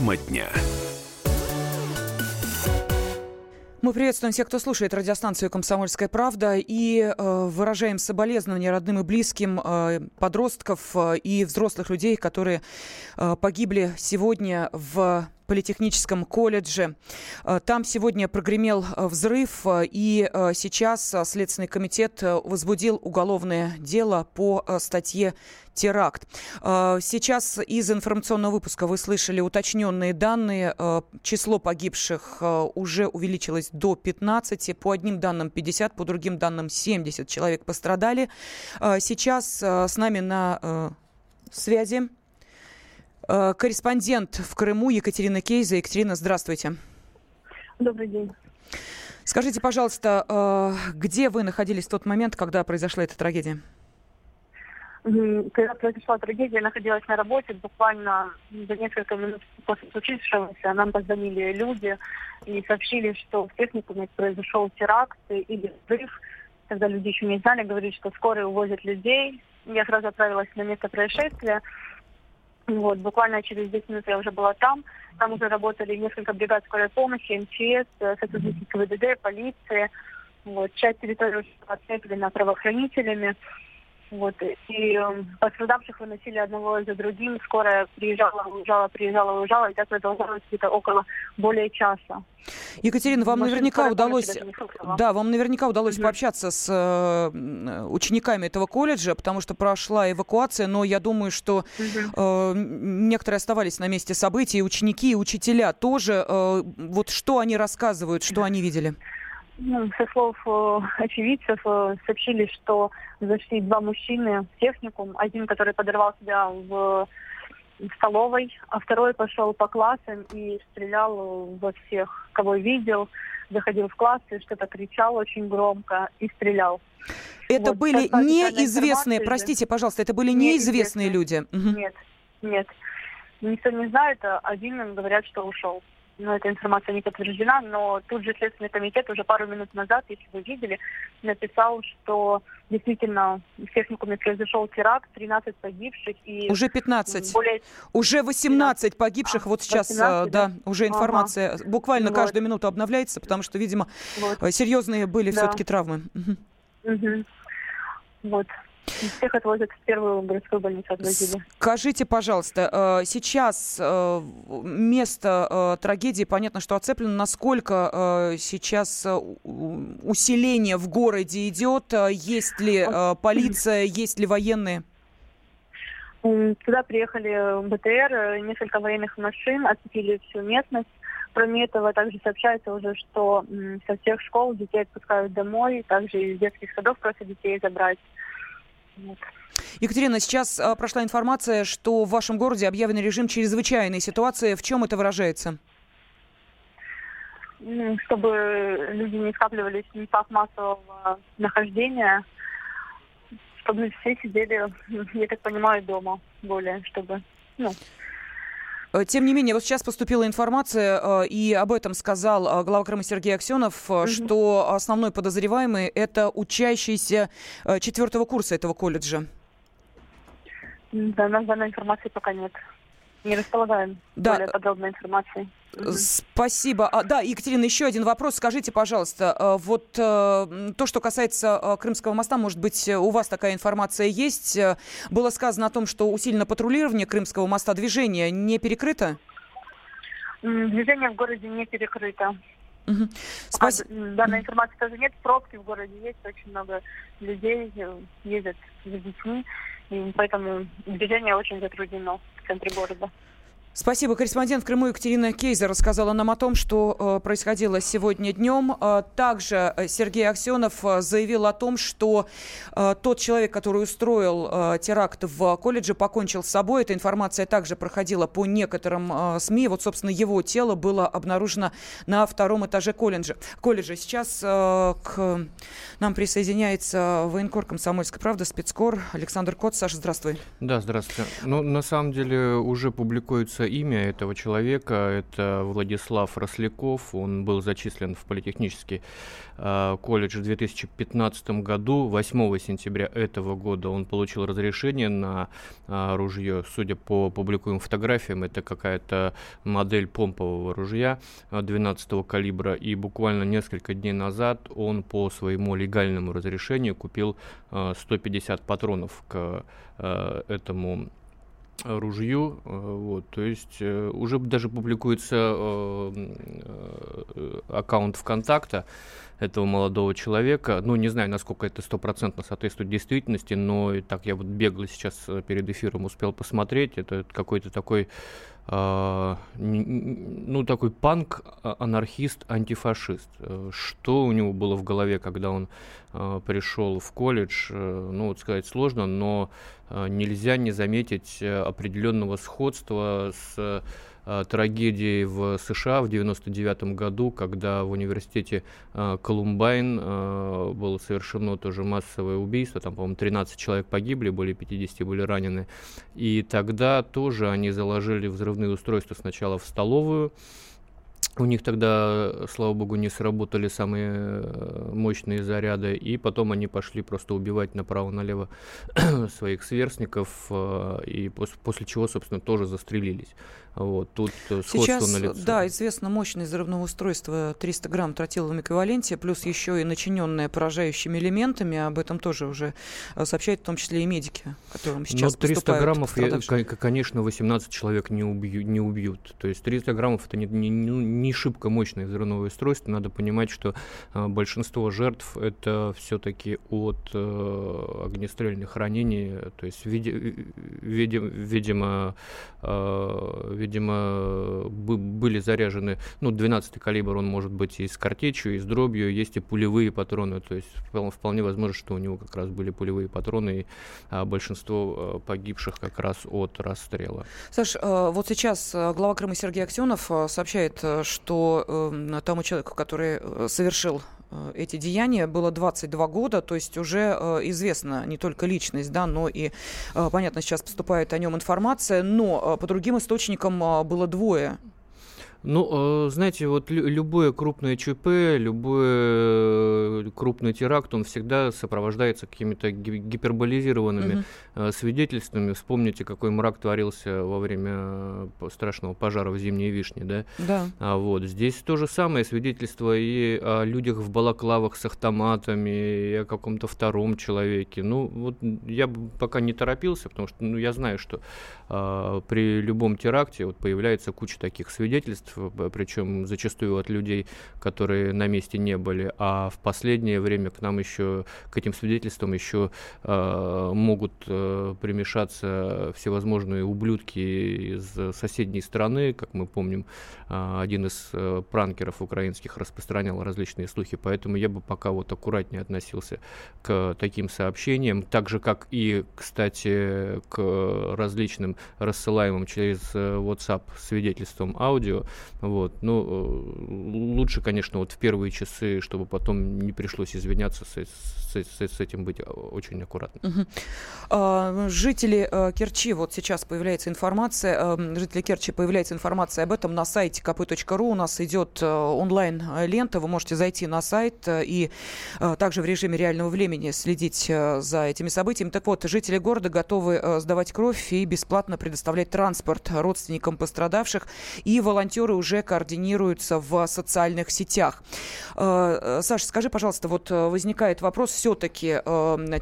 Тема дня. Мы приветствуем всех, кто слушает радиостанцию «Комсомольская правда» и э, выражаем соболезнования родным и близким э, подростков э, и взрослых людей, которые э, погибли сегодня в политехническом колледже. Э, там сегодня прогремел э, взрыв, э, и сейчас Следственный комитет возбудил уголовное дело по статье теракт. Сейчас из информационного выпуска вы слышали уточненные данные. Число погибших уже увеличилось до 15. По одним данным 50, по другим данным 70 человек пострадали. Сейчас с нами на связи корреспондент в Крыму Екатерина Кейза. Екатерина, здравствуйте. Добрый день. Скажите, пожалуйста, э, где вы находились в тот момент, когда произошла эта трагедия? Когда произошла трагедия, я находилась на работе, буквально за несколько минут после случившегося нам позвонили люди и сообщили, что в техникуме произошел теракт или взрыв. Тогда люди еще не знали, говорили, что скорые увозят людей. Я сразу отправилась на место происшествия. Вот, буквально через 10 минут я уже была там. Там уже работали несколько бригад скорой помощи, МЧС, э, сотрудники КВДД, полиции. Вот, часть территории уже оцеплена правоохранителями. Вот. И э, пострадавших выносили одного за другим. Скорая приезжала, уезжала, приезжала, уезжала. И так продолжалось где-то около более часа. Екатерина, вам наверняка удалось, да, вам наверняка удалось угу. пообщаться с э, учениками этого колледжа, потому что прошла эвакуация, но я думаю, что угу. э, некоторые оставались на месте событий, и ученики, и учителя тоже. Э, вот что они рассказывают, что они видели? Ну, со слов э, очевидцев э, сообщили, что зашли два мужчины в техникум. Один, который подорвал себя в, столовой, а второй пошел по классам и стрелял во всех, кого видел. Заходил в класс и что-то кричал очень громко и стрелял. Это вот, были неизвестные, простите, пожалуйста, это были неизвестные, неизвестные люди? Нет, нет. Никто не знает, а один говорят, что ушел но эта информация не подтверждена, но тут же Следственный комитет уже пару минут назад, если вы видели, написал, что действительно в техникуме произошел теракт, 13 погибших и... Уже 15. Более... Уже 18 погибших, а, вот сейчас, 18, э, да, да, уже информация ага. буквально вот. каждую минуту обновляется, потому что, видимо, вот. Э, серьезные были да. все-таки травмы. Угу. Вот. Всех отвозят в первую городскую больницу отвозили. Скажите, пожалуйста, э, сейчас э, место э, трагедии, понятно, что оцеплено. Насколько сейчас усиление в городе идет? Есть ли полиция, есть ли военные? Сюда приехали БТР, несколько военных машин, осветили всю местность. Кроме этого, также сообщается уже, что со всех школ детей отпускают домой, также из детских садов просят детей забрать. Екатерина, сейчас а, прошла информация, что в вашем городе объявлен режим чрезвычайной ситуации. В чем это выражается? Ну, чтобы люди не скапливались в местах массового нахождения, чтобы все сидели, я так понимаю, дома более, чтобы, ну, тем не менее, вот сейчас поступила информация, э, и об этом сказал э, глава Крыма Сергей Аксенов, угу. что основной подозреваемый – это учащийся четвертого курса этого колледжа. Да, у нас данной информации пока нет. Не располагаем да. более подробной информацией. Спасибо. А, да, Екатерина, еще один вопрос. Скажите, пожалуйста, э, вот э, то, что касается э, Крымского моста, может быть, у вас такая информация есть? Было сказано о том, что усилено патрулирование Крымского моста. Движение не перекрыто? Движение в городе не перекрыто. Угу. Спас... А, данной информации тоже нет. Пробки в городе есть. Очень много людей ездят с детьми. И поэтому движение очень затруднено в центре города. Спасибо. Корреспондент в Крыму Екатерина Кейзер рассказала нам о том, что э, происходило сегодня днем. Э, также э, Сергей Аксенов заявил о том, что тот человек, который устроил теракт в колледже, покончил с собой. Эта информация также проходила по некоторым СМИ. Вот, собственно, его тело было обнаружено на втором этаже колледжа. колледжа. Сейчас к нам присоединяется военкор «Комсомольской правды», спецкор Александр Кот. Саша, здравствуй. Да, здравствуйте. Ну, на самом деле, уже публикуется появится имя этого человека. Это Владислав Росляков. Он был зачислен в политехнический э, колледж в 2015 году. 8 сентября этого года он получил разрешение на э, ружье. Судя по публикуемым фотографиям, это какая-то модель помпового ружья 12 калибра. И буквально несколько дней назад он по своему легальному разрешению купил 150 патронов к этому ружью, э, вот, то есть э, уже даже публикуется э, аккаунт ВКонтакта этого молодого человека, ну, не знаю, насколько это стопроцентно соответствует действительности, но так я вот бегло сейчас перед эфиром успел посмотреть, это какой-то такой ну, такой панк, а, анархист, антифашист. Э, что у него было в голове, когда он а, пришел в колледж, э, ну, вот сказать сложно, но нельзя не заметить э, определенного сходства с э, трагедии в США в 1999 году, когда в университете э, Колумбайн э, было совершено тоже массовое убийство, там, по-моему, 13 человек погибли, более 50 были ранены, и тогда тоже они заложили взрывные устройства сначала в столовую, у них тогда, слава богу, не сработали самые мощные заряды, и потом они пошли просто убивать направо-налево своих сверстников, и после чего, собственно, тоже застрелились. Вот, тут э, Сейчас, на лицо. да, известно мощность взрывного устройства 300 грамм тротиловом эквиваленте, плюс еще и начиненное поражающими элементами. Об этом тоже уже э, сообщают в том числе и медики, которым сейчас Но 300 граммов, я, конечно, 18 человек не, убью, не убьют. То есть 300 граммов это не, не, не шибко мощное взрывное устройство. Надо понимать, что э, большинство жертв это все-таки от э, огнестрельных ранений. То есть, види, види, видимо, э, видимо, были заряжены, ну, 12 калибр, он может быть и с картечью, и с дробью, есть и пулевые патроны, то есть вполне возможно, что у него как раз были пулевые патроны, и а, большинство а, погибших как раз от расстрела. Саш, а, вот сейчас глава Крыма Сергей Аксенов сообщает, что э, тому человеку, который э, совершил эти деяния было 22 года, то есть уже э, известна не только личность, да, но и, э, понятно, сейчас поступает о нем информация, но по другим источникам было двое ну, э, знаете, вот любое крупное ЧП, любой э, крупный теракт, он всегда сопровождается какими-то гиперболизированными угу. свидетельствами. Вспомните, какой мрак творился во время страшного пожара в Зимней Вишне, да? Да. А вот здесь то же самое свидетельство и о людях в балаклавах с автоматами, и о каком-то втором человеке. Ну, вот я пока не торопился, потому что ну, я знаю, что а, при любом теракте вот появляется куча таких свидетельств, причем зачастую от людей, которые на месте не были, а в последнее время к нам еще, к этим свидетельствам еще э, могут э, примешаться всевозможные ублюдки из соседней страны, как мы помним, э, один из э, пранкеров украинских распространял различные слухи, поэтому я бы пока вот аккуратнее относился к таким сообщениям, так же, как и, кстати, к различным рассылаемым через э, WhatsApp свидетельствам аудио, вот. Ну, э, лучше, конечно, вот в первые часы, чтобы потом не пришлось извиняться, с, с, с, с этим быть очень аккуратным. А, жители а, Керчи, вот сейчас появляется информация, а, жители Керчи появляется информация об этом на сайте kp.ru. У нас идет а, онлайн-лента, вы можете зайти на сайт а, и а, также в режиме реального времени следить а, за этими событиями. Так вот, жители города готовы а, сдавать кровь и бесплатно предоставлять транспорт родственникам пострадавших и волонтеры которые уже координируются в социальных сетях. Э, э, Саша, скажи, пожалуйста, вот э, возникает вопрос, все-таки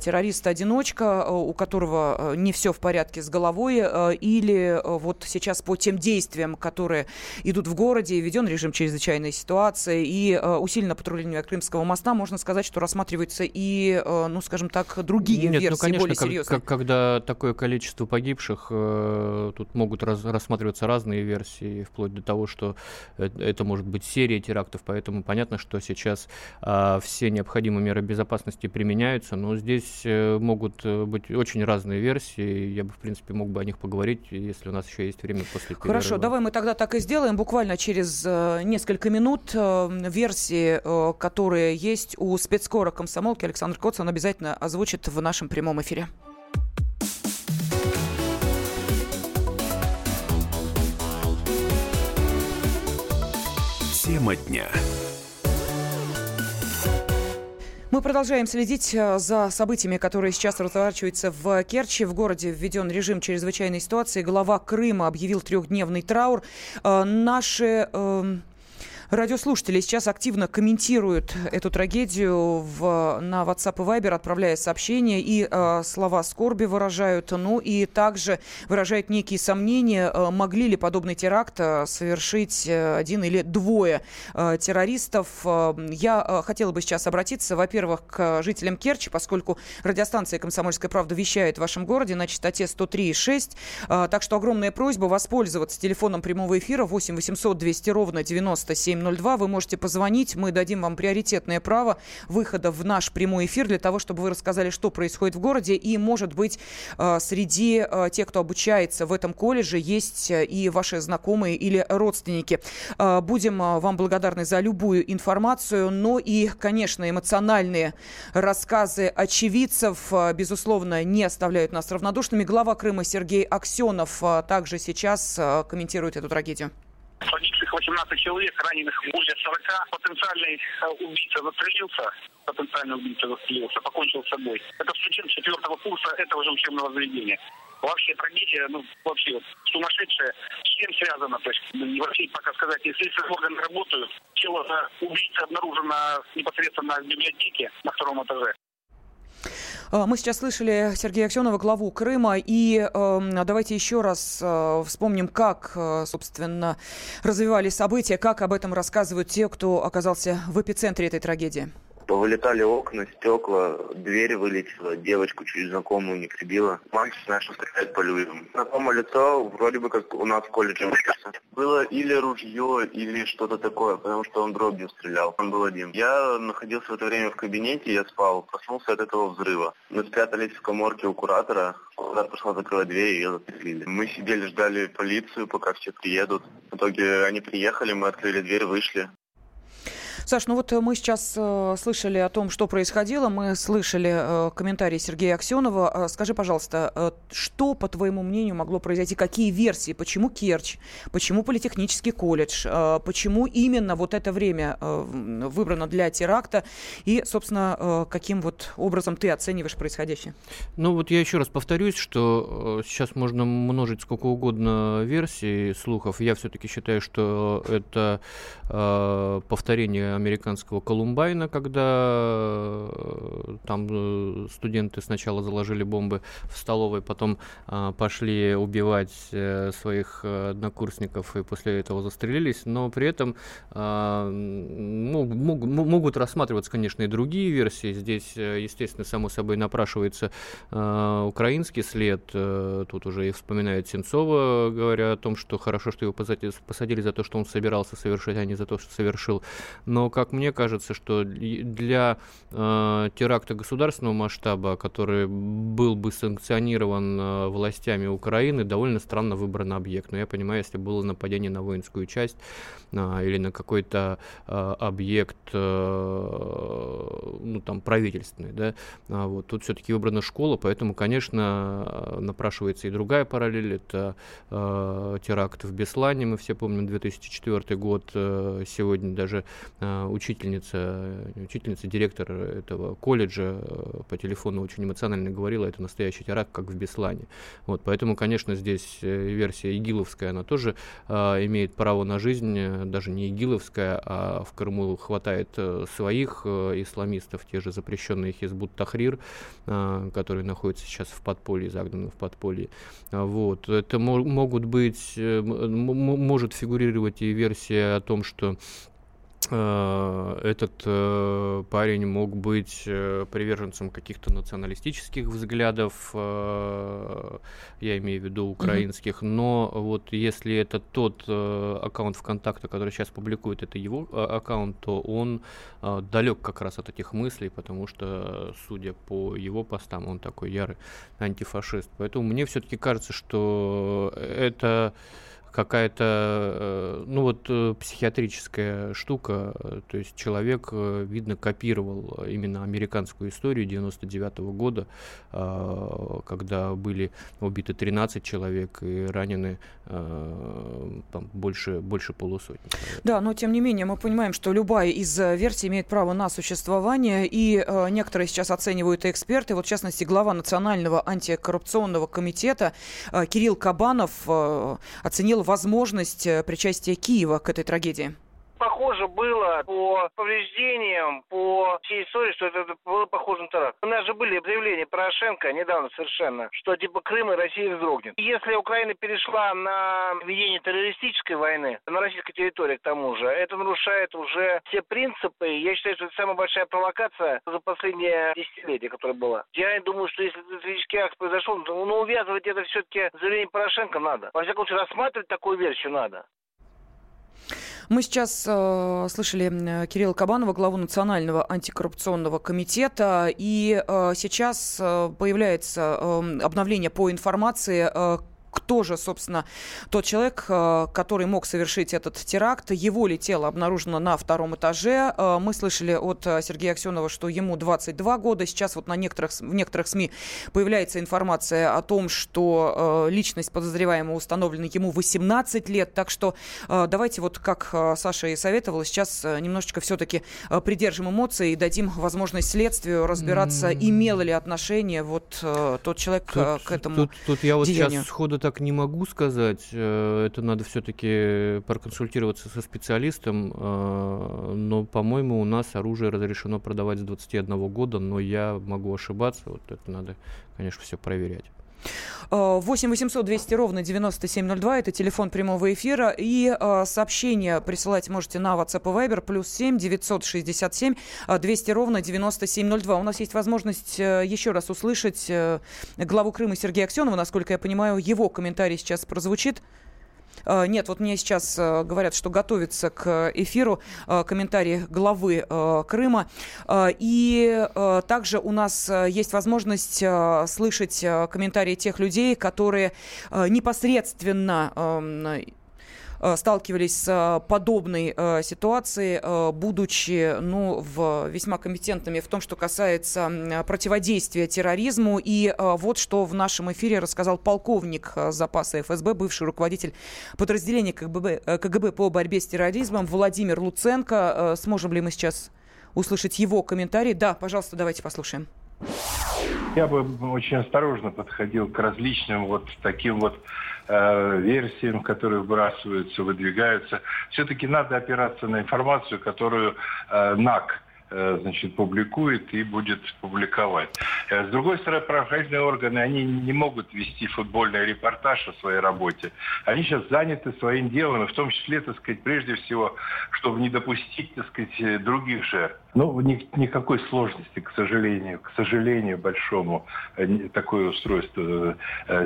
террорист-одиночка, у которого не все в порядке с головой, или вот сейчас по тем действиям, которые идут в городе, введен режим чрезвычайной ситуации и усилено патрулирование Крымского моста, можно сказать, что рассматриваются и, ну, скажем так, другие Нет, ну, версии, ну, конечно, более серьезные. Как, когда такое количество погибших, тут могут раз, рассматриваться разные версии, вплоть до того, что что это может быть серия терактов, поэтому понятно, что сейчас а, все необходимые меры безопасности применяются, но здесь э, могут э, быть очень разные версии. Я бы, в принципе, мог бы о них поговорить, если у нас еще есть время после перерыва. Хорошо, давай мы тогда так и сделаем. Буквально через э, несколько минут версии, которые есть у спецкора комсомолки Александр Коц, он обязательно озвучит в нашем прямом эфире. Тема дня. Мы продолжаем следить э, за событиями, которые сейчас разворачиваются в Керчи. В городе введен режим чрезвычайной ситуации. Глава Крыма объявил трехдневный траур. Э, наши эм, Радиослушатели сейчас активно комментируют эту трагедию в, на WhatsApp и Viber, отправляя сообщения и э, слова скорби выражают, ну и также выражают некие сомнения, э, могли ли подобный теракт э, совершить э, один или двое э, террористов. Э, я э, хотела бы сейчас обратиться, во-первых, к жителям Керчи, поскольку радиостанция «Комсомольская правда» вещает в вашем городе на частоте 103,6. Э, так что огромная просьба воспользоваться телефоном прямого эфира 8 800 200 ровно 97 9702. Вы можете позвонить, мы дадим вам приоритетное право выхода в наш прямой эфир для того, чтобы вы рассказали, что происходит в городе. И, может быть, э, среди э, тех, кто обучается в этом колледже, есть э, и ваши знакомые или родственники. Будем вам благодарны за любую информацию, но и, конечно, эмоциональные рассказы очевидцев, безусловно, не оставляют нас равнодушными. Глава Крыма Сергей Аксенов также сейчас комментирует эту трагедию. Погибших 18 человек, раненых более 40. Потенциальный э, убийца застрелился, потенциальный убийца застрелился, покончил с собой. Это студент четвертого курса этого же учебного заведения. Вообще трагедия, ну, вообще сумасшедшая. С чем связано? То есть, ну, вообще пока сказать, если следственные органы работают, тело убийцы обнаружено непосредственно в библиотеке на втором этаже. А, мы сейчас слышали Сергея Аксенова, главу Крыма, и э, давайте еще раз э, вспомним, как, э, собственно, развивались события, как об этом рассказывают те, кто оказался в эпицентре этой трагедии. Повылетали окна, стекла, дверь вылетела, девочку чуть знакомую не прибила. Мальчик начал стрелять по людям. Знакомое лицо вроде бы как у нас в колледже учится. Было или ружье, или что-то такое, потому что он дробью стрелял. Он был один. Я находился в это время в кабинете, я спал, проснулся от этого взрыва. Мы спрятались в коморке у куратора. Куратор пошла закрывать дверь, и ее застрелили. Мы сидели, ждали полицию, пока все приедут. В итоге они приехали, мы открыли дверь, вышли. Саш, ну вот э, мы сейчас э, слышали о том, что происходило, мы слышали э, комментарии Сергея Аксенова. Э, скажи, пожалуйста, э, что, по твоему мнению, могло произойти? Какие версии? Почему Керчь? Почему Политехнический колледж? Э, почему именно вот это время э, выбрано для теракта? И, собственно, э, каким вот образом ты оцениваешь происходящее? Ну вот я еще раз повторюсь, что э, сейчас можно множить сколько угодно версий, слухов. Я все-таки считаю, что это э, повторение американского Колумбайна, когда э, там э, студенты сначала заложили бомбы в столовой, потом а, пошли убивать э, своих однокурсников и после этого застрелились, но при этом могут рассматриваться, конечно, и другие версии. Здесь, естественно, само собой напрашивается украинский след. Тут уже и вспоминают Сенцова, говоря о том, что хорошо, что его посадили за то, что он собирался совершить, а не за то, что совершил. Но как мне кажется, что для э, теракта государственного масштаба, который был бы санкционирован э, властями Украины, довольно странно выбран объект. Но я понимаю, если было нападение на воинскую часть э, или на какой-то э, объект, э, ну там правительственный, да, а вот тут все-таки выбрана школа, поэтому, конечно, напрашивается и другая параллель. Это э, теракт в Беслане, мы все помним 2004 год. Э, сегодня даже э, учительница, учительница, директор этого колледжа э, по телефону очень эмоционально говорила, это настоящий теракт, как в Беслане. Вот, поэтому, конечно, здесь э, версия игиловская, она тоже э, имеет право на жизнь, э, даже не игиловская, а в Крыму хватает своих э, исламистов, те же запрещенные Хизбут Тахрир, э, которые находятся сейчас в подполье, загнаны в подполье. Вот. Это могут быть, может фигурировать и версия о том, что Э, этот э, парень мог быть э, приверженцем каких-то националистических взглядов, э, я имею в виду украинских, mm-hmm. но вот если это тот э, аккаунт ВКонтакта, который сейчас публикует, это его э, аккаунт, то он э, далек как раз от этих мыслей, потому что, судя по его постам, он такой ярый антифашист. Поэтому мне все-таки кажется, что это какая-то, э, ну вот, э, психиатрическая штука. То есть человек, э, видно, копировал именно американскую историю 99 -го года, когда были убиты 13 человек и ранены там, больше, больше полусотни. Да, но тем не менее мы понимаем, что любая из версий имеет право на существование, и некоторые сейчас оценивают эксперты, вот в частности глава Национального антикоррупционного комитета Кирилл Кабанов оценил возможность э, причастия Киева к этой трагедии? Похоже было по повреждениям, по всей истории, что это было похоже на теракт. У нас же были заявления Порошенко недавно совершенно, что типа Крым и Россия вздрогнет. Если Украина перешла на ведение террористической войны на российской территории, к тому же, это нарушает уже все принципы. Я считаю, что это самая большая провокация за последние десятилетия, которая была. Я думаю, что если террористический акт произошел, то ну, увязывать это все-таки заявление Порошенко надо. Во всяком случае, рассматривать такую версию надо. Мы сейчас э, слышали Кирилла Кабанова, главу Национального антикоррупционного комитета, и э, сейчас э, появляется э, обновление по информации, э, кто же, собственно, тот человек, э, который мог совершить этот теракт. Его ли тело обнаружено на втором этаже. Э, мы слышали от э, Сергея Аксенова, что ему 22 года. Сейчас вот на некоторых, в некоторых СМИ появляется информация о том, что личность подозреваемого установлена ему 18 лет. Так что давайте вот, как Саша и советовала, сейчас немножечко все-таки придержим эмоции и дадим возможность следствию разбираться, имело ли отношение вот тот человек тут, к этому Тут, тут я вот деянию. сейчас сходу так не могу сказать. Э, это надо все-таки проконсультироваться со специалистом. Э, но, по-моему, у нас оружие разрешено продавать с 21 года, но я могу ошибаться. Вот это надо, конечно, все проверять. 8 800 200 ровно 9702. Это телефон прямого эфира. И э, сообщение присылать можете на WhatsApp и Viber. Плюс 7 967 200 ровно 9702. У нас есть возможность э, еще раз услышать э, главу Крыма Сергея Аксенова. Насколько я понимаю, его комментарий сейчас прозвучит. Э, нет, вот мне сейчас э, говорят, что готовится к эфиру э, комментарий главы Крыма. И также у нас есть возможность слышать комментарии тех людей, которые непосредственно эм, сталкивались с э, подобной э, ситуацией, будучи ну, в, весьма компетентными в том, что касается противодействия терроризму. И вот что в нашем эфире рассказал полковник запаса ФСБ, бывший руководитель подразделения КГБ, КГБ по борьбе с терроризмом Владимир Луценко. Сможем ли мы сейчас услышать его комментарий? Да, пожалуйста, давайте послушаем. Я бы очень осторожно подходил к различным вот таким вот э, версиям, которые выбрасываются, выдвигаются. Все-таки надо опираться на информацию, которую э, НАК значит, публикует и будет публиковать. Э, с другой стороны, правоохранительные органы, они не могут вести футбольный репортаж о своей работе. Они сейчас заняты своим делом, и в том числе, так сказать, прежде всего, чтобы не допустить, так сказать, других жертв. Ну, ни, никакой сложности, к сожалению, к сожалению большому, э, такое устройство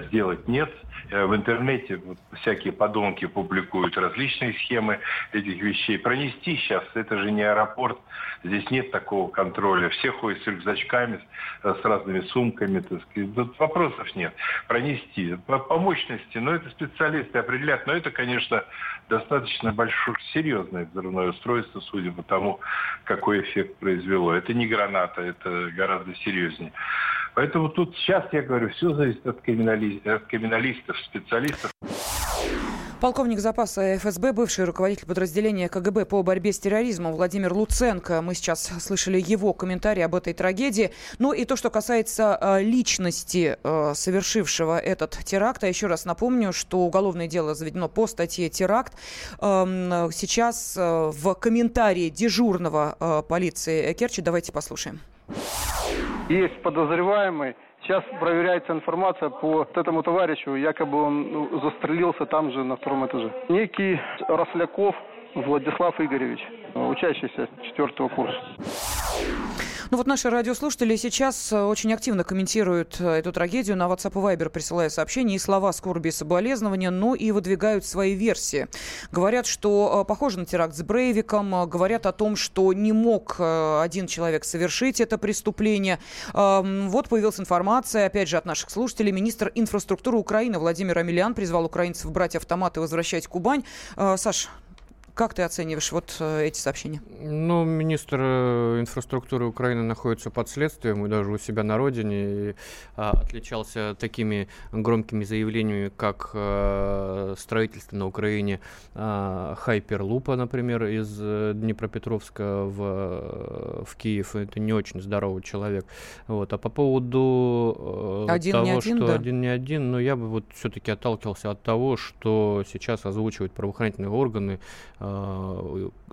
сделать нет. В интернете всякие подонки публикуют различные схемы этих вещей. Пронести сейчас, это же не аэропорт, здесь нет такого контроля. Все ходят с рюкзачками, с, с разными сумками, так сказать. Тут вопросов нет. Пронести. По, мощности, но это специалисты определят. Но это, конечно, достаточно большое, серьезное взрывное устройство, судя по тому, какой эффект произвело. Это не граната, это гораздо серьезнее. Поэтому тут сейчас, я говорю, все зависит от криминалистов, специалистов. Полковник запаса ФСБ, бывший руководитель подразделения КГБ по борьбе с терроризмом Владимир Луценко. Мы сейчас слышали его комментарий об этой трагедии. Ну и то, что касается э, личности э, совершившего этот теракт. А еще раз напомню, что уголовное дело заведено по статье «Теракт». Э, сейчас э, в комментарии дежурного полиции Керчи давайте послушаем. Есть подозреваемый Сейчас проверяется информация по этому товарищу, якобы он ну, застрелился там же, на втором этаже. Некий Росляков Владислав Игоревич, учащийся четвертого курса. Ну вот наши радиослушатели сейчас э, очень активно комментируют э, эту трагедию на WhatsApp и Viber, присылая сообщения и слова скорби и соболезнования, но и выдвигают свои версии. Говорят, что похоже на теракт с Брейвиком, говорят о том, что не мог один человек совершить это преступление. Вот появилась информация, опять же, от наших слушателей. Министр инфраструктуры Украины Владимир Амельян призвал украинцев брать автоматы и возвращать Кубань. Саш, как ты оцениваешь вот э, эти сообщения? Ну, министр э, инфраструктуры Украины находится под следствием и даже у себя на родине и, а, отличался такими громкими заявлениями, как а, строительство на Украине а, Хайперлупа, например, из Днепропетровска в, в Киев. Это не очень здоровый человек. Вот. А по поводу один того, не один, что да? один не один, но я бы вот все-таки отталкивался от того, что сейчас озвучивают правоохранительные органы Э,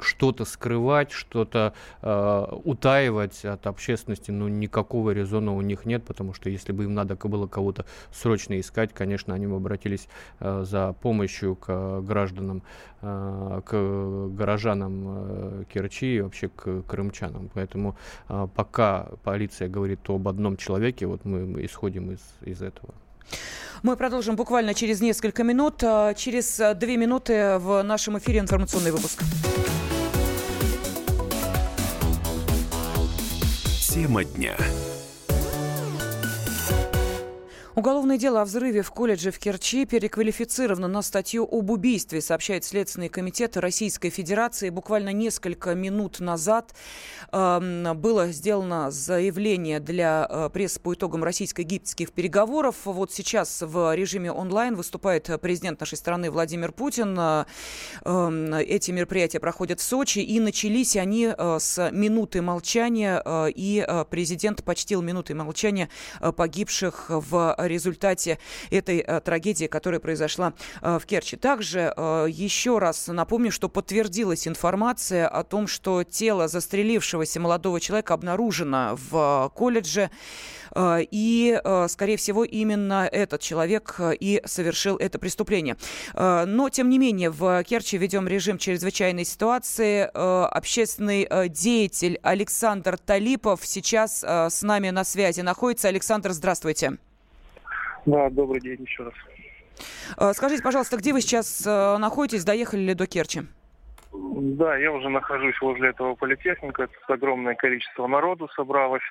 что-то скрывать, что-то э, утаивать от общественности, ну, никакого резона у них нет, потому что если бы им надо было кого-то срочно искать, конечно, они бы обратились э, за помощью к гражданам, э, к горожанам э, Керчи и вообще к крымчанам. Поэтому э, пока полиция говорит об одном человеке, вот мы исходим из, из этого. Мы продолжим буквально через несколько минут. А, через а, две минуты в нашем эфире информационный выпуск. Тема дня. Уголовное дело о взрыве в колледже в Керчи переквалифицировано на статью об убийстве, сообщает Следственный комитет Российской Федерации. Буквально несколько минут назад э, было сделано заявление для э, прессы по итогам российско-египетских переговоров. Вот сейчас в режиме онлайн выступает президент нашей страны Владимир Путин. Э, э, эти мероприятия проходят в Сочи, и начались они э, с минуты молчания, э, и э, президент почтил минутой молчания э, погибших в результате этой э, трагедии, которая произошла э, в Керчи. Также э, еще раз напомню, что подтвердилась информация о том, что тело застрелившегося молодого человека обнаружено в колледже. И, скорее всего, именно этот человек и совершил это преступление. Но, тем не менее, в Керчи ведем режим чрезвычайной ситуации. Общественный деятель Александр Талипов сейчас с нами на связи находится. Александр, здравствуйте. Да, добрый день еще раз. А, скажите, пожалуйста, где вы сейчас э, находитесь? Доехали ли до Керчи? Да, я уже нахожусь возле этого политехника. Это огромное количество народу собралось.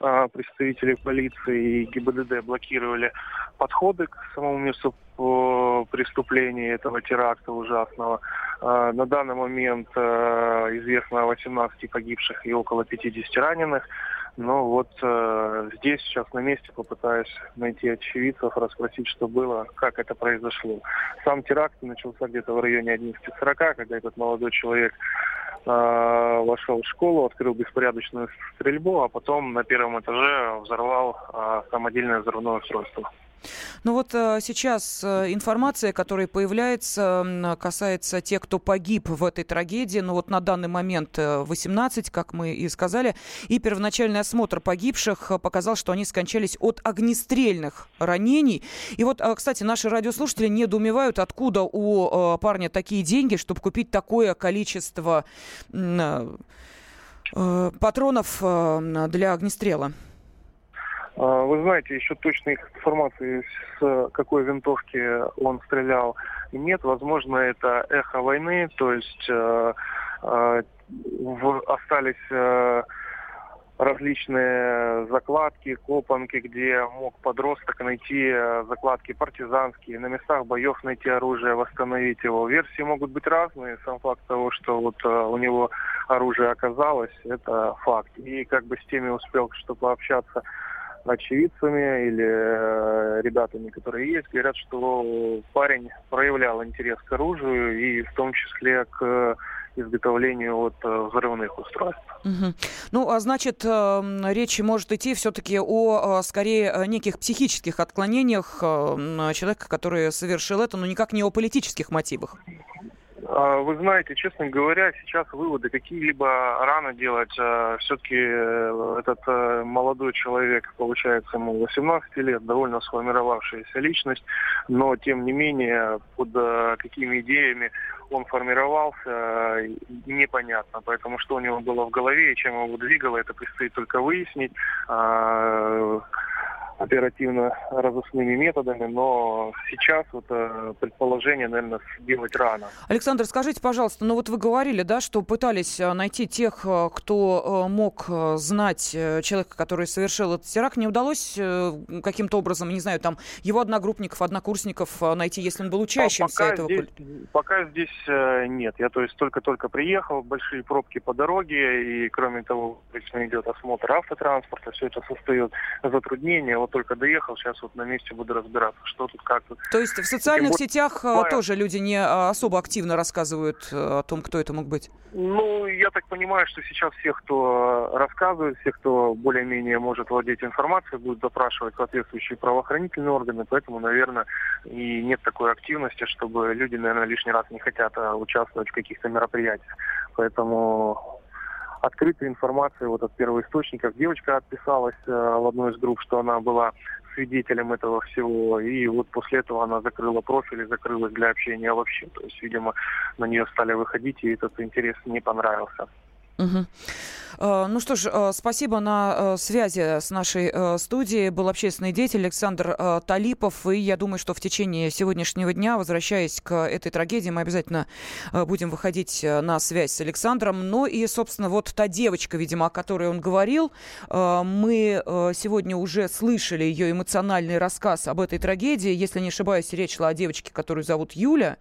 А, представители полиции и ГИБДД блокировали подходы к самому месту преступления этого теракта ужасного. На данный момент э, известно о 18 погибших и около 50 раненых. Но вот э, здесь сейчас на месте попытаюсь найти очевидцев, расспросить, что было, как это произошло. Сам теракт начался где-то в районе 11.40, когда этот молодой человек э, вошел в школу, открыл беспорядочную стрельбу, а потом на первом этаже взорвал э, самодельное взрывное устройство. Ну вот э, сейчас э, информация, которая появляется, касается тех, кто погиб в этой трагедии. Ну вот на данный момент 18, э, как мы и сказали. И первоначальный осмотр погибших показал, что они скончались от огнестрельных ранений. И вот, кстати, наши радиослушатели недоумевают, откуда у парня такие деньги, чтобы купить такое количество патронов для огнестрела. А, вы знаете, еще точной информации, с какой винтовки он стрелял, нет. Возможно, это эхо войны, то есть э, э, остались э, различные закладки, копанки, где мог подросток найти закладки партизанские, на местах боев найти оружие, восстановить его. Версии могут быть разные. Сам факт того, что вот у него оружие оказалось, это факт. И как бы с теми успел что пообщаться очевидцами или э, ребятами, которые есть, говорят, что парень проявлял интерес к оружию и в том числе к изготовлению вот э, взрывных устройств. Угу. Ну, а значит, э, речь может идти все-таки о, скорее, неких психических отклонениях человека, который совершил это, но никак не о политических мотивах. А, вы знаете, честно говоря, сейчас выводы какие-либо рано делать. А, Все-таки э, этот э, молодой человек, получается, ему 18 лет, довольно сформировавшаяся личность, но тем не менее под э, какими идеями он формировался, непонятно. Поэтому что у него было в голове и чем его двигало, это предстоит только выяснить. А, оперативно-розыскными методами, но сейчас вот э, предположение, наверное, сделать рано. Александр, скажите, пожалуйста, ну вот вы говорили, да, что пытались э, найти тех, э, кто мог знать человека, который совершил этот теракт. Не удалось каким-то образом, не знаю, там его одногруппников, однокурсников найти, если он был учащимся пока этого? Здесь, пока здесь нет. Я, то есть, только-только приехал, большие пробки по дороге, и, кроме того, обычно идет осмотр автотранспорта, все это создает затруднения вот только доехал, сейчас вот на месте буду разбираться, что тут, как тут. То есть в социальных Тем сетях более... тоже люди не а, особо активно рассказывают э, о том, кто это мог быть? Ну, я так понимаю, что сейчас всех, кто рассказывает, всех, кто более-менее может владеть информацией, будут запрашивать соответствующие правоохранительные органы, поэтому, наверное, и нет такой активности, чтобы люди, наверное, лишний раз не хотят а, участвовать в каких-то мероприятиях. Поэтому открытой информации вот от первоисточников. Девочка отписалась э, в одной из групп, что она была свидетелем этого всего. И вот после этого она закрыла профиль и закрылась для общения вообще. То есть, видимо, на нее стали выходить, и этот интерес не понравился. Угу. Ну что ж, э, спасибо на э, связи с нашей студией. Был общественный деятель Александр Талипов. И я думаю, что в течение сегодняшнего дня, возвращаясь к этой трагедии, мы обязательно будем выходить на связь с Александром. Ну и, собственно, вот та девочка, видимо, о которой он говорил, мы сегодня уже слышали ее эмоциональный рассказ об этой трагедии. Если не ошибаюсь, речь шла о девочке, которую зовут Юля.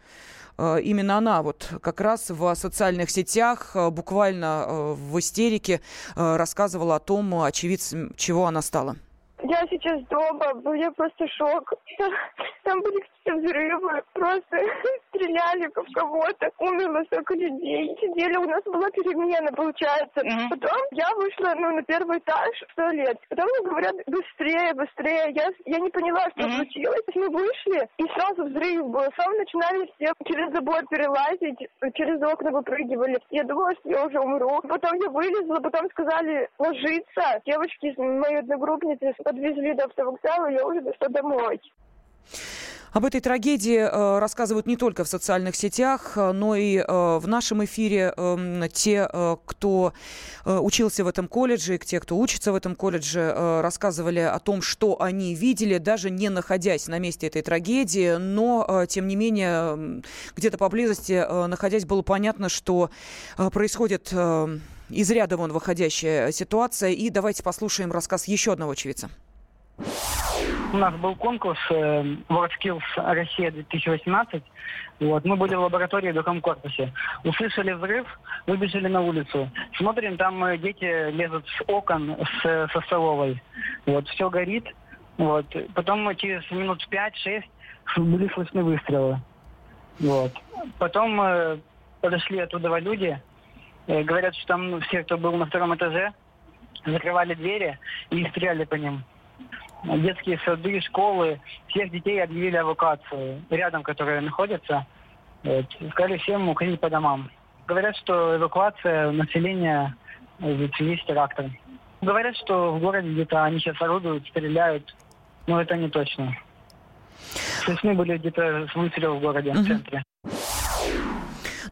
Э, именно она вот как раз в социальных сетях э, буквально э, в истерике рассказывала о том, очевидцем чего она стала. Я сейчас дома, у меня просто шок. Там были какие-то взрывы, просто стреляли в кого-то, умерло столько людей. Сидели, у нас была перемена, получается. Mm-hmm. Потом я вышла ну, на первый этаж в туалет. Потом мне говорят, быстрее, быстрее. Я, я не поняла, что mm-hmm. случилось. Мы вышли, и сразу взрыв был. Сам начинали все через забор перелазить, через окна выпрыгивали. Я думала, что я уже умру. Потом я вылезла, потом сказали ложиться. Девочки, мои одногруппницы, подвезли до автовокзала, я уже дошла домой. Об этой трагедии э, рассказывают не только в социальных сетях, э, но и э, в нашем эфире э, те, кто учился в этом колледже, те, кто учится в этом колледже, рассказывали о том, что они видели, даже не находясь на месте этой трагедии, но, тем не менее, где-то поблизости, находясь, было понятно, что происходит... Из ряда вон выходящая ситуация. И давайте послушаем рассказ еще одного очевидца. У нас был конкурс э, WorldSkills Россия 2018. Вот. Мы были в лаборатории в другом корпусе. Услышали взрыв, выбежали на улицу. Смотрим, там э, дети лезут с окон с, со столовой. Вот, все горит. Вот. Потом через минут 5-6 были слышны выстрелы. Вот. Потом э, подошли оттуда люди. Э, говорят, что там все, кто был на втором этаже, закрывали двери и стреляли по ним детские сады, школы, всех детей объявили эвакуацию рядом, которые находятся. Вот, сказали всем уходить по домам. Говорят, что эвакуация населения в связи с терактом. Говорят, что в городе где-то они сейчас орудуют, стреляют, но это не точно. Слышны были где-то выстрелы в городе, в центре.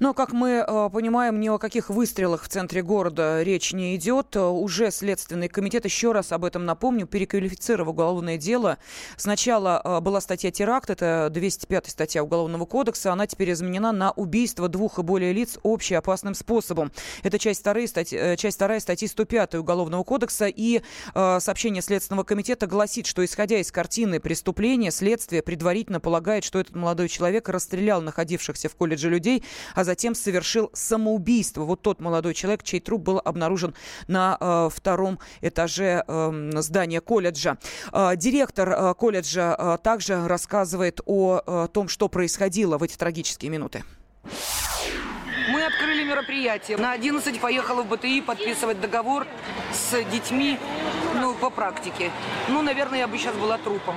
Но, как мы э, понимаем, ни о каких выстрелах в центре города речь не идет. Уже Следственный комитет, еще раз об этом напомню, переквалифицировал уголовное дело. Сначала э, была статья теракт, это 205 статья Уголовного кодекса. Она теперь изменена на убийство двух и более лиц общеопасным способом. Это часть, вторая статьи, э, часть вторая статьи 105 Уголовного кодекса. И сообщение Следственного комитета гласит, что исходя из картины преступления, следствие предварительно полагает, что этот молодой человек расстрелял находившихся в колледже людей, а а затем совершил самоубийство. Вот тот молодой человек, чей труп был обнаружен на э, втором этаже э, здания колледжа. Э, директор э, колледжа э, также рассказывает о э, том, что происходило в эти трагические минуты. Мы открыли мероприятие. На 11 поехала в БТИ подписывать договор с детьми, по практике. Ну, наверное, я бы сейчас была трупом.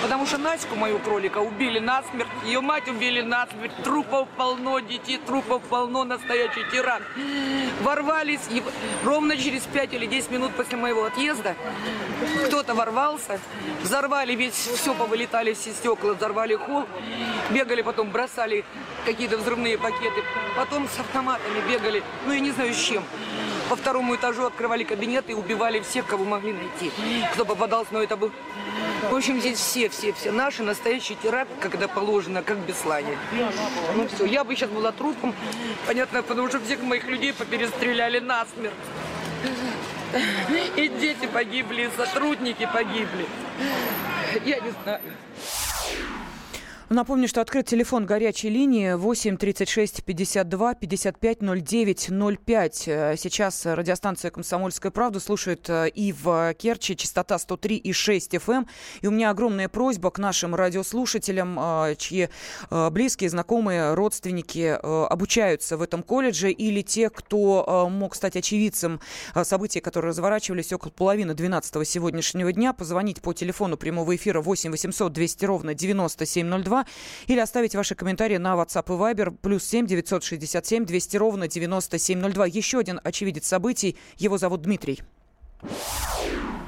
Потому что Наську, мою кролика, убили насмерть, ее мать убили насмерть, трупов полно, детей трупов полно, настоящий тиран. Ворвались, и ровно через 5 или 10 минут после моего отъезда кто-то ворвался, взорвали весь, все повылетали все стекла, взорвали холл, бегали потом, бросали какие-то взрывные пакеты, потом с автоматами бегали, ну я не знаю с чем. По второму этажу открывали кабинеты и убивали всех, кого могли найти. Кто попадался, но это был... В общем, здесь все, все, все наши, настоящий теракт, когда положено, как Беслане. Ну все, я бы сейчас была трупом, понятно, потому что всех моих людей поперестреляли насмерть. И дети погибли, и сотрудники погибли. Я не знаю. Напомню, что открыт телефон горячей линии 8 36 52 55 09 05. Сейчас радиостанция «Комсомольская правда» слушает э, и в Керчи, частота 103 и 6 FM. Эм. И у меня огромная просьба к нашим радиослушателям, э, чьи э, близкие, знакомые, родственники обучаются в этом колледже, или те, кто мог стать очевидцем событий, которые разворачивались около половины 12 сегодняшнего дня, позвонить по телефону прямого эфира 8 800 200 ровно 9702 2 или оставить ваши комментарии на WhatsApp и Viber плюс 7 967 200 ровно 9702. Еще один очевидец событий. Его зовут Дмитрий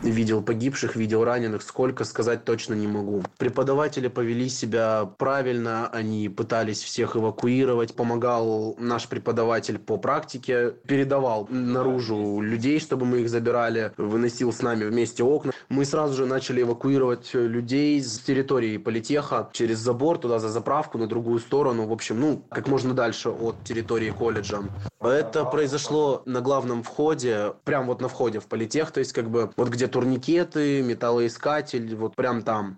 видел погибших, видел раненых, сколько сказать точно не могу. Преподаватели повели себя правильно, они пытались всех эвакуировать, помогал наш преподаватель по практике, передавал наружу людей, чтобы мы их забирали, выносил с нами вместе окна. Мы сразу же начали эвакуировать людей с территории политеха через забор туда за заправку на другую сторону, в общем, ну, как можно дальше от территории колледжа. Это произошло на главном входе, прям вот на входе в политех, то есть как бы вот где турникеты, металлоискатель, вот прям там.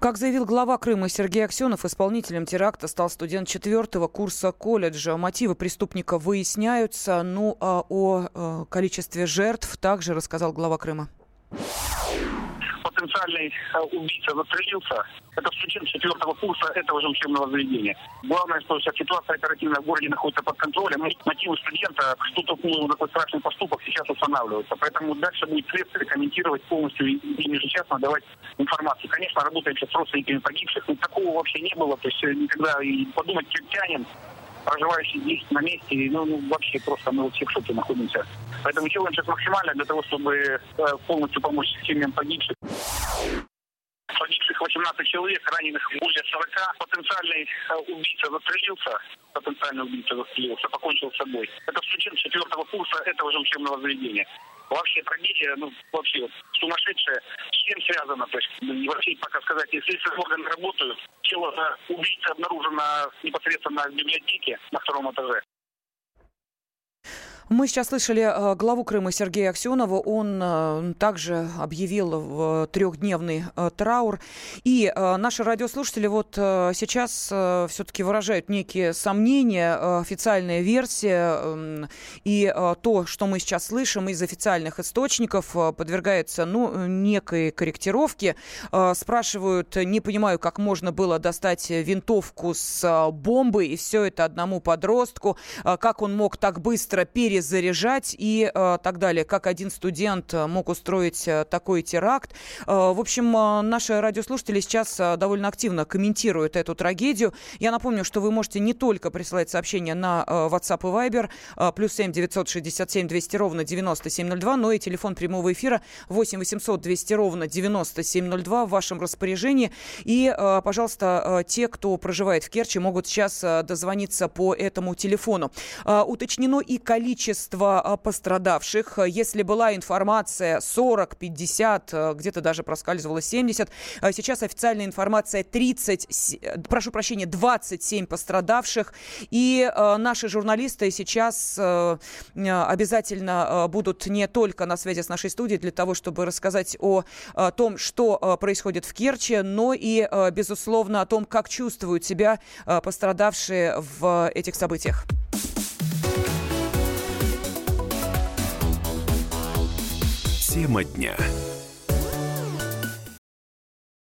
Как заявил глава Крыма Сергей Аксенов, исполнителем теракта стал студент четвертого курса колледжа. Мотивы преступника выясняются. Ну а о э, количестве жертв также рассказал глава Крыма потенциальный э, убийца застрелился, это студент четвертого курса этого же учебного заведения. Главное, что вся ситуация оперативная в городе находится под контролем. Мотивы студента, что толкнуло на такой страшный поступок, сейчас устанавливаются. Поэтому дальше будет следствие комментировать полностью и ежечасно давать информацию. Конечно, работаем сейчас с родственниками погибших, но такого вообще не было. То есть э, никогда и подумать тянем, проживающие здесь на месте, ну, ну вообще просто мы вот все в шоке находимся. Поэтому делаем сейчас максимально для того, чтобы э, полностью помочь семьям погибших. Погибших 18 человек, раненых более 40. Потенциальный э, убийца застрелился, потенциальный убийца застрелился, покончил с собой. Это студент четвертого курса этого же учебного заведения. Вообще трагедия, ну, вообще сумасшедшая. С чем связано? То есть, ну, вообще пока сказать, если органы работают, тело убийцы обнаружено непосредственно в библиотеке на втором этаже. Мы сейчас слышали э, главу Крыма Сергея Аксенова. Он э, также объявил трехдневный э, траур. И наши радиослушатели вот сейчас все-таки выражают некие сомнения. Официальная версия эм, и то, что мы сейчас слышим из официальных источников, подвергается ну, некой корректировке. Спрашивают, не понимаю, как можно было достать винтовку с бомбой, и все это одному подростку. Как он мог так быстро перейти перезаряжать и э, так далее. Как один студент э, мог устроить э, такой теракт. Э, в общем, э, наши радиослушатели сейчас довольно активно комментируют эту трагедию. Я напомню, что вы можете не только присылать сообщения на WhatsApp и Viber, плюс 7 967 200 ровно 9702, но и телефон прямого эфира 8 800 200 ровно 9702 в вашем распоряжении. И, пожалуйста, те, кто проживает в Керчи, могут сейчас дозвониться по этому телефону. Уточнено и количество количество а, пострадавших. Если была информация 40, 50, э, где-то даже проскальзывало 70, а сейчас официальная информация 30, э, прошу прощения, 27 пострадавших. И э, наши журналисты сейчас обязательно будут не только на связи с нашей студией для того, чтобы рассказать о том, что происходит в Керчи, но и, безусловно, о том, как чувствуют себя пострадавшие в этих событиях. Тема дня.